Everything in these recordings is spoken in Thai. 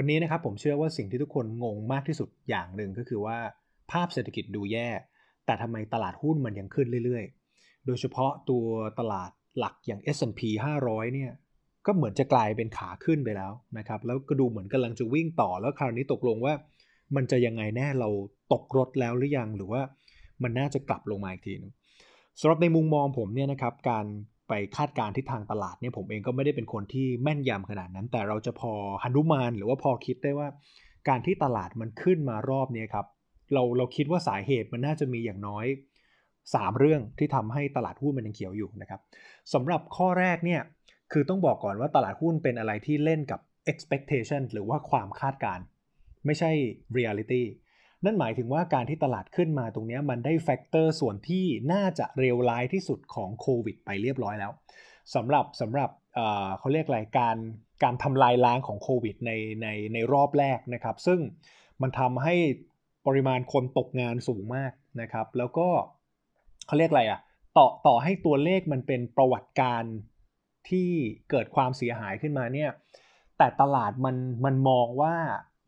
วันนี้นะครับผมเชื่อว่าสิ่งที่ทุกคนงงมากที่สุดอย่างหนึ่งก็คือว่า ภาพเศรษฐกิจดูแย่ แต่ทำไมตลาดหุ้นมันยังขึ้นเรื่อยๆ โดยเฉพาะตัวตลาดหลักอย่าง S&P 500 เนี่ยก็เหมือนจะกลายเป็นขาขึ้นไปแล้วนะครับแล้วก็ดูเหมือนกำลังจะวิ่งต่อแล้วคราวนี้ตกลงว่า มันจะยังไงแน่เราตกรถแล้วหรือยังหรือว่ามันน่าจะกลับลงมาอีกทีนึงสำหรับในมุมมองผมเนี่ยนะครับการ ไปคาดการทิศทางตลาดเนี่ยผมเองก็ไม่ได้เป็นคนที่แม่นยำขนาดนั้น แต่เราจะพอหันุมานหรือว่าพอคิดได้ว่า การที่ตลาดมันขึ้นมารอบนี้ครับ เราเราคิดว่าสาเหตุมันน่าจะมีอย่างน้อย 3 เรื่องที่ทำให้ตลาดหุ้นมันยังเขียวอยู่นะครับสำหรับข้อแรกเนี่ยคือต้องบอกก่อนว่าตลาดหุ้นเป็นอะไรที่เล่นกับ expectation หรือว่าความคาดการ ไม่ใช่ reality นั่นหมายถึงว่าการที่ตลาดขึ้นมาตรงนี้มันได้แฟกเตอร์ส่วนที่น่าจะเร็วร้ายที่สุดของโควิดไปเรียบร้อยแล้วสำหรับสำหรับเขาเรียกอะไรการการทำลายล้างของโควิดในในในรอบแรกนะครับ ซึ่งมันทำให้ปริมาณคนตกงานสูงมากนะครับ แล้วก็เขาเรียกอะไรอะ่ะต่อต่อให้ตัวเลขมันเป็นประวัติการที่เกิดความเสียหายขึ้นมาเนี่ยแต่ตลาดมันมันมองว่า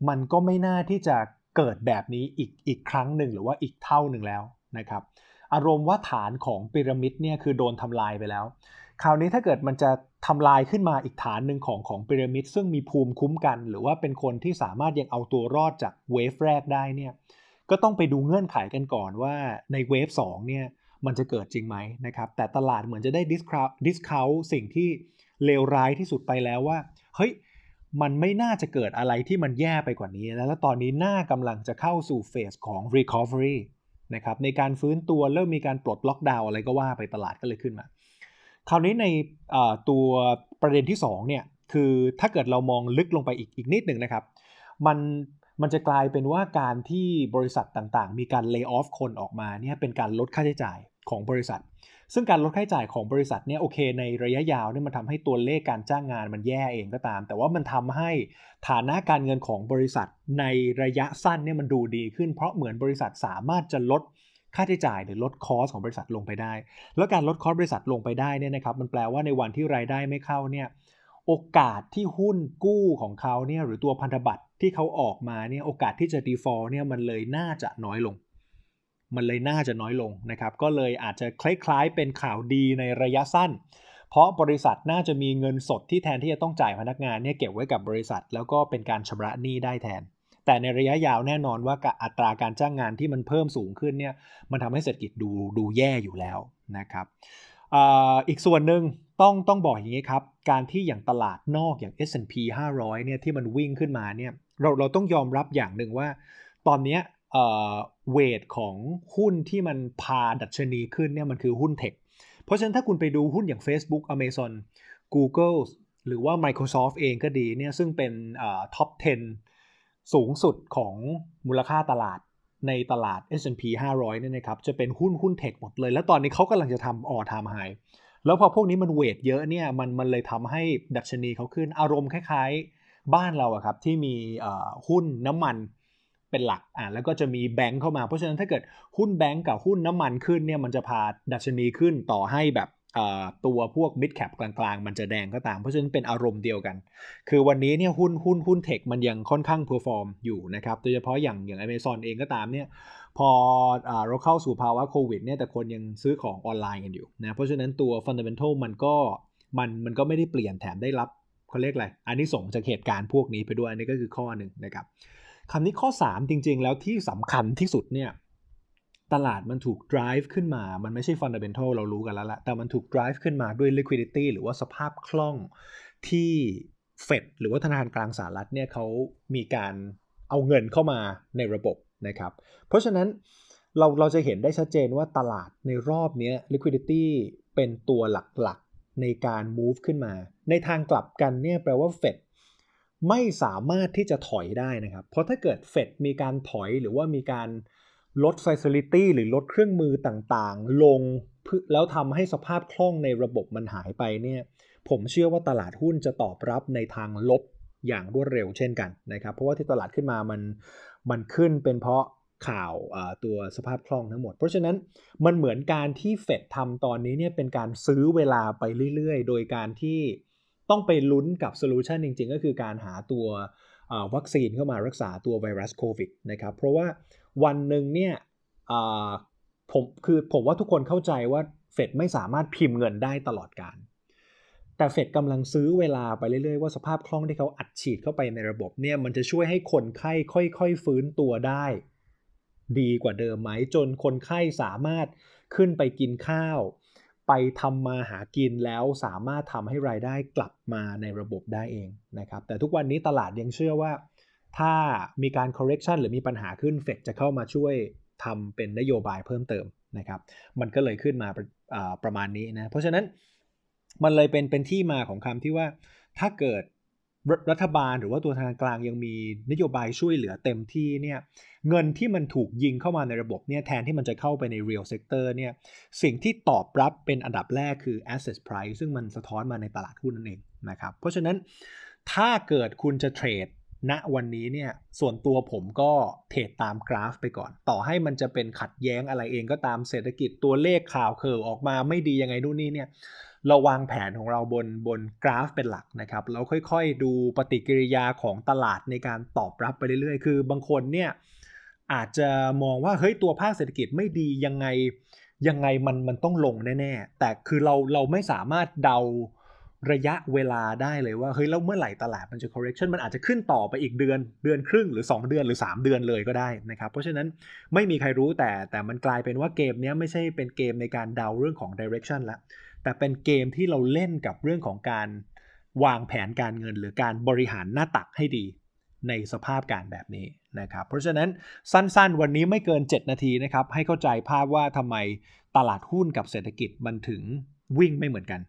มันก็ไม่น่าที่จะ เกิดแบบนี้อีกอีกครั้งหนึ่งหรือว่าอีกเท่าหนึ่งแล้วนะครับอารมณ์ว่าฐานของพีระมิดเนี่ยคือโดนทำลายไปแล้ว คราวนี้ถ้าเกิดมันจะทำลายขึ้นมาอีกฐานหนึ่งของของพีระมิดซึ่งมีภูมิคุ้มกัน หรือว่าเป็นคนที่สามารถยังเอาตัวรอดจาก wave แรกได้เนี่ยก็ต้องไปดูเงื่อนไขกันก่อนว่าใน wave 2เนี่ยมันจะเกิดจริงไหมนะครับแต่ตลาดเหมือนจะได้ discount discount สิ่งที่เลวร้ายที่สุดไปแล้วว่าเฮ้ย มันไม่น่าจะเกิดอะไรที่มันแย่ไปกว่านี้นะแล้วตอนนี้น่าจะกำลังจะเข้าสู่ phase ของ recovery นะครับในการฟื้นตัวเริ่มมีการปลดล็อกดาวน์อะไรก็ว่าไปตลาดก็เลยขึ้นมา คราวนี้ในตัวประเด็นที่2เนี่ยคือถ้าเกิดเรามองลึกลงไปอีกอีกนิดหนึ่งนะครับ มันมันจะกลายเป็นว่าการที่บริษัทต่างๆ มีการเลิกออฟคนออกมาเนี่ยเป็นการลดค่าใช้จ่ายของบริษัท ซึ่งการลดค่าใช้จ่ายของบริษัทเนี่ยโอเค ในระยะยาวเนี่ยมันทำให้ตัวเลขการจ้างงานมันแย่เองก็ตาม แต่ว่ามันทำให้ฐานะการเงินของบริษัทในระยะสั้นเนี่ยมันดูดีขึ้น เพราะเหมือนบริษัทสามารถจะลดค่าใช้จ่ายหรือลดคอสของบริษัทลงไปได้ แล้วการลดคอสบริษัทลงไปได้เนี่ยนะครับมันแปลว่าในวันที่รายได้ไม่เข้าเนี่ยโอกาสที่หุ้นกู้ของเขาเนี่ยหรือตัวพันธบัตรที่เขาออกมาเนี่ยโอกาสที่จะ default เนี่ยมันเลยน่าจะน้อยลง มันเลยน่าจะน้อยลงนะครับก็เลยอาจจะคล้ายๆ เป็นข่าวดีในระยะสั้น เพราะบริษัทน่าจะมีเงินสดที่แทนที่จะต้องจ่ายพนักงานเนี่ยเก็บไว้กับบริษัท แล้วก็เป็นการชำระหนี้ได้แทน แต่ในระยะยาวแน่นอนว่าอัตราการจ้างงานที่มันเพิ่มสูงขึ้นเนี่ยมันทำให้เศรษฐกิจดูดูแย่อยู่แล้วนะครับอีกส่วนหนึ่งต้องต้องบอกอย่างนี้ครับ การที่อย่างตลาดนอกอย่าง S&P 500เนี่ยที่มันวิ่งขึ้นมาเนี่ยเราเราต้องยอมรับอย่างหนึ่งว่า ตอนนี้ เวทของหุ้นที่มันพาดัชนีขึ้นเนี่ยมันคือหุ้นเทค เพราะฉะนั้นถ้าคุณไปดูหุ้นอย่าง Facebook Amazon Google หรือว่า Microsoft เองก็ดีเนี่ยซึ่งเป็น top 10 สูงสุดของมูลค่าตลาดในตลาด S&P 500เนี่ยนะครับจะเป็นหุ้นหุ้น tech หมดเลย แล้วตอนนี้เขากำลังจะทำ all time high แล้วพอพวกนี้มัน weight เยอะเนี่ยมันมันเลยทำให้ดัชนีเขาขึ้นอารมณ์คล้ายๆ บ้านเราอะครับที่มีหุ้นน้ำมัน เป็นหลักอ่าแล้วก็จะมีแบงค์เข้ามา เพราะฉะนั้นถ้าเกิดหุ้นแบงค์กับหุ้นน้ำมันขึ้นเนี่ยมันจะพาดัชนีขึ้นต่อให้แบบตัวพวก mid cap กลางๆ มันจะแดงก็ตาม เพราะฉะนั้นเป็นอารมณ์เดียวกัน คือวันนี้เนี่ยหุ้นหุ้นหุ้น tech มันยังค่อนข้าง perform อยู่นะครับ โดยเฉพาะอย่างอย่าง Amazon เองก็ตามเนี่ย พอเราเข้าสู่ภาวะโควิดเนี่ยแต่คนยังซื้อของออนไลน์กันอยู่นะ เพราะฉะนั้นตัว fundamental มันก็มันมันก็ไม่ได้เปลี่ยนแถมได้รับเขาเรียกอะไรอานิสงส์จากเหตุการณ์พวกนี้ไปด้วยอันนี้ก็คือข้อหนึ่งนะครับ คราวนี้ข้อ 3 จริง ๆ แล้วที่สำคัญที่สุดเนี่ยตลาดมันถูก drive ขึ้นมา มันไม่ใช่ fundamental เรารู้กันแล้วละแต่มันถูก drive ขึ้นมาด้วย liquidity หรือว่าสภาพคล่องที่เฟดหรือว่าธนาคารกลางสหรัฐเนี่ยเขามีการเอาเงินเข้ามาในระบบนะครับ เพราะฉะนั้นเราเราจะเห็นได้ชัดเจนว่าตลาดในรอบนี้ liquidity เป็นตัวหลักๆ ในการ move ขึ้นมา ในทางกลับกันเนี่ยแปลว่าเฟด ไม่สามารถที่จะถอยได้นะครับ เพราะถ้าเกิดเฟดมีการถอยหรือว่ามีการลด Facility หรือลดเครื่องมือต่างๆ ลงแล้วทำให้สภาพคล่องในระบบมันหายไปเนี่ยผมเชื่อว่าตลาดหุ้นจะตอบรับในทางลบอย่างรวดเร็วเช่นกันนะครับ เพราะว่าที่ตลาดขึ้นมามันมันขึ้นเป็นเพราะข่าวตัวสภาพคล่องทั้งหมด เพราะฉะนั้นมันเหมือนการที่เฟดทำตอนนี้เนี่ยเป็นการซื้อเวลาไปเรื่อยๆ โดยการที่ ต้องไปลุ้นกับโซลูชันจริง ๆ ก็คือการหาตัววัคซีนเข้ามารักษาตัวไวรัสโควิดนะครับ เพราะว่าวันหนึ่งเนี่ยผมคือผมว่าทุกคนเข้าใจว่าเฟดไม่สามารถพิมพ์เงินได้ตลอดการ แต่เฟดกำลังซื้อเวลาไปเรื่อยๆ ว่าสภาพคล่องที่เขาอัดฉีดเข้าไปในระบบเนี่ยมันจะช่วยให้คนไข้ค่อยๆ ฟื้นตัวได้ ดีกว่าเดิมไหมจนคนไข้สามารถขึ้นไปกินข้าว ไปทำมาหากินแล้วสามารถทำให้รายได้กลับมาในระบบได้เองนะครับแต่ทุกวันนี้ตลาดยังเชื่อว่า ถ้ามีการ correction หรือมีปัญหาขึ้นเฟดจะเข้ามาช่วยทำเป็นนโยบายเพิ่มเติมนะครับมันก็เลยขึ้นมาประมาณนี้นะเพราะฉะนั้นมันเลยเป็นเป็นที่มาของคำที่ว่าถ้าเกิด รัฐบาลหรือว่าตัวธนาคารกลางยังมีนโยบายช่วยเหลือเต็มที่เนี่ยเงินที่มันถูกยิงเข้ามาในระบบเนี่ยแทนที่มันจะเข้าไปใน real sector เนี่ยสิ่งที่ตอบรับเป็นอันดับแรกคือ asset price ซึ่งมันสะท้อนมาในตลาดหุ้นนั่นเองนะครับเพราะฉะนั้นถ้าเกิดคุณจะเทรด ณวันนี้เนี่ยส่วนตัวผมก็เทรดตามกราฟไปก่อน ต่อให้มันจะเป็นขัดแย้งอะไรเองก็ตามเศรษฐกิจตัวเลขข่าวเคอออกมาไม่ดียังไงนู่นนี่เนี่ยเราวางแผนของเราบนบนกราฟเป็นหลักนะครับแล้วค่อยๆ ดูปฏิกิริยาของตลาดในการตอบรับไปเรื่อยๆ คือบางคนเนี่ยอาจจะมองว่าเฮ้ยตัวภาคเศรษฐกิจไม่ดียังไงยังไงมันมันต้องลงแน่ๆ แต่คือเราเราไม่สามารถเดา ระยะเวลาได้เลยว่าเฮ้ยแล้วเมื่อไหร่ตลาดมันจะ correction มันอาจจะขึ้นต่อไปอีกเดือนเดือนครึ่งหรือ 2 เดือนหรือ 3 เดือนเลยก็ได้นะครับเพราะฉะนั้นไม่มีใครรู้แต่แต่มันกลายเป็นว่าเกมนี้ไม่ใช่เป็นเกมในการเดาเรื่องของ direction ละแต่เป็นเกมที่เราเล่นกับเรื่องของการวางแผนการเงิน หรือการบริหารหน้าตักให้ดีในสภาพการแบบนี้นะครับ เพราะฉะนั้นสั้นๆ วันนี้ไม่เกิน 7 นาทีนะครับ ให้เข้าใจภาพว่าทำไมตลาดหุ้นกับเศรษฐกิจมันถึงวิ่งไม่เหมือนกัน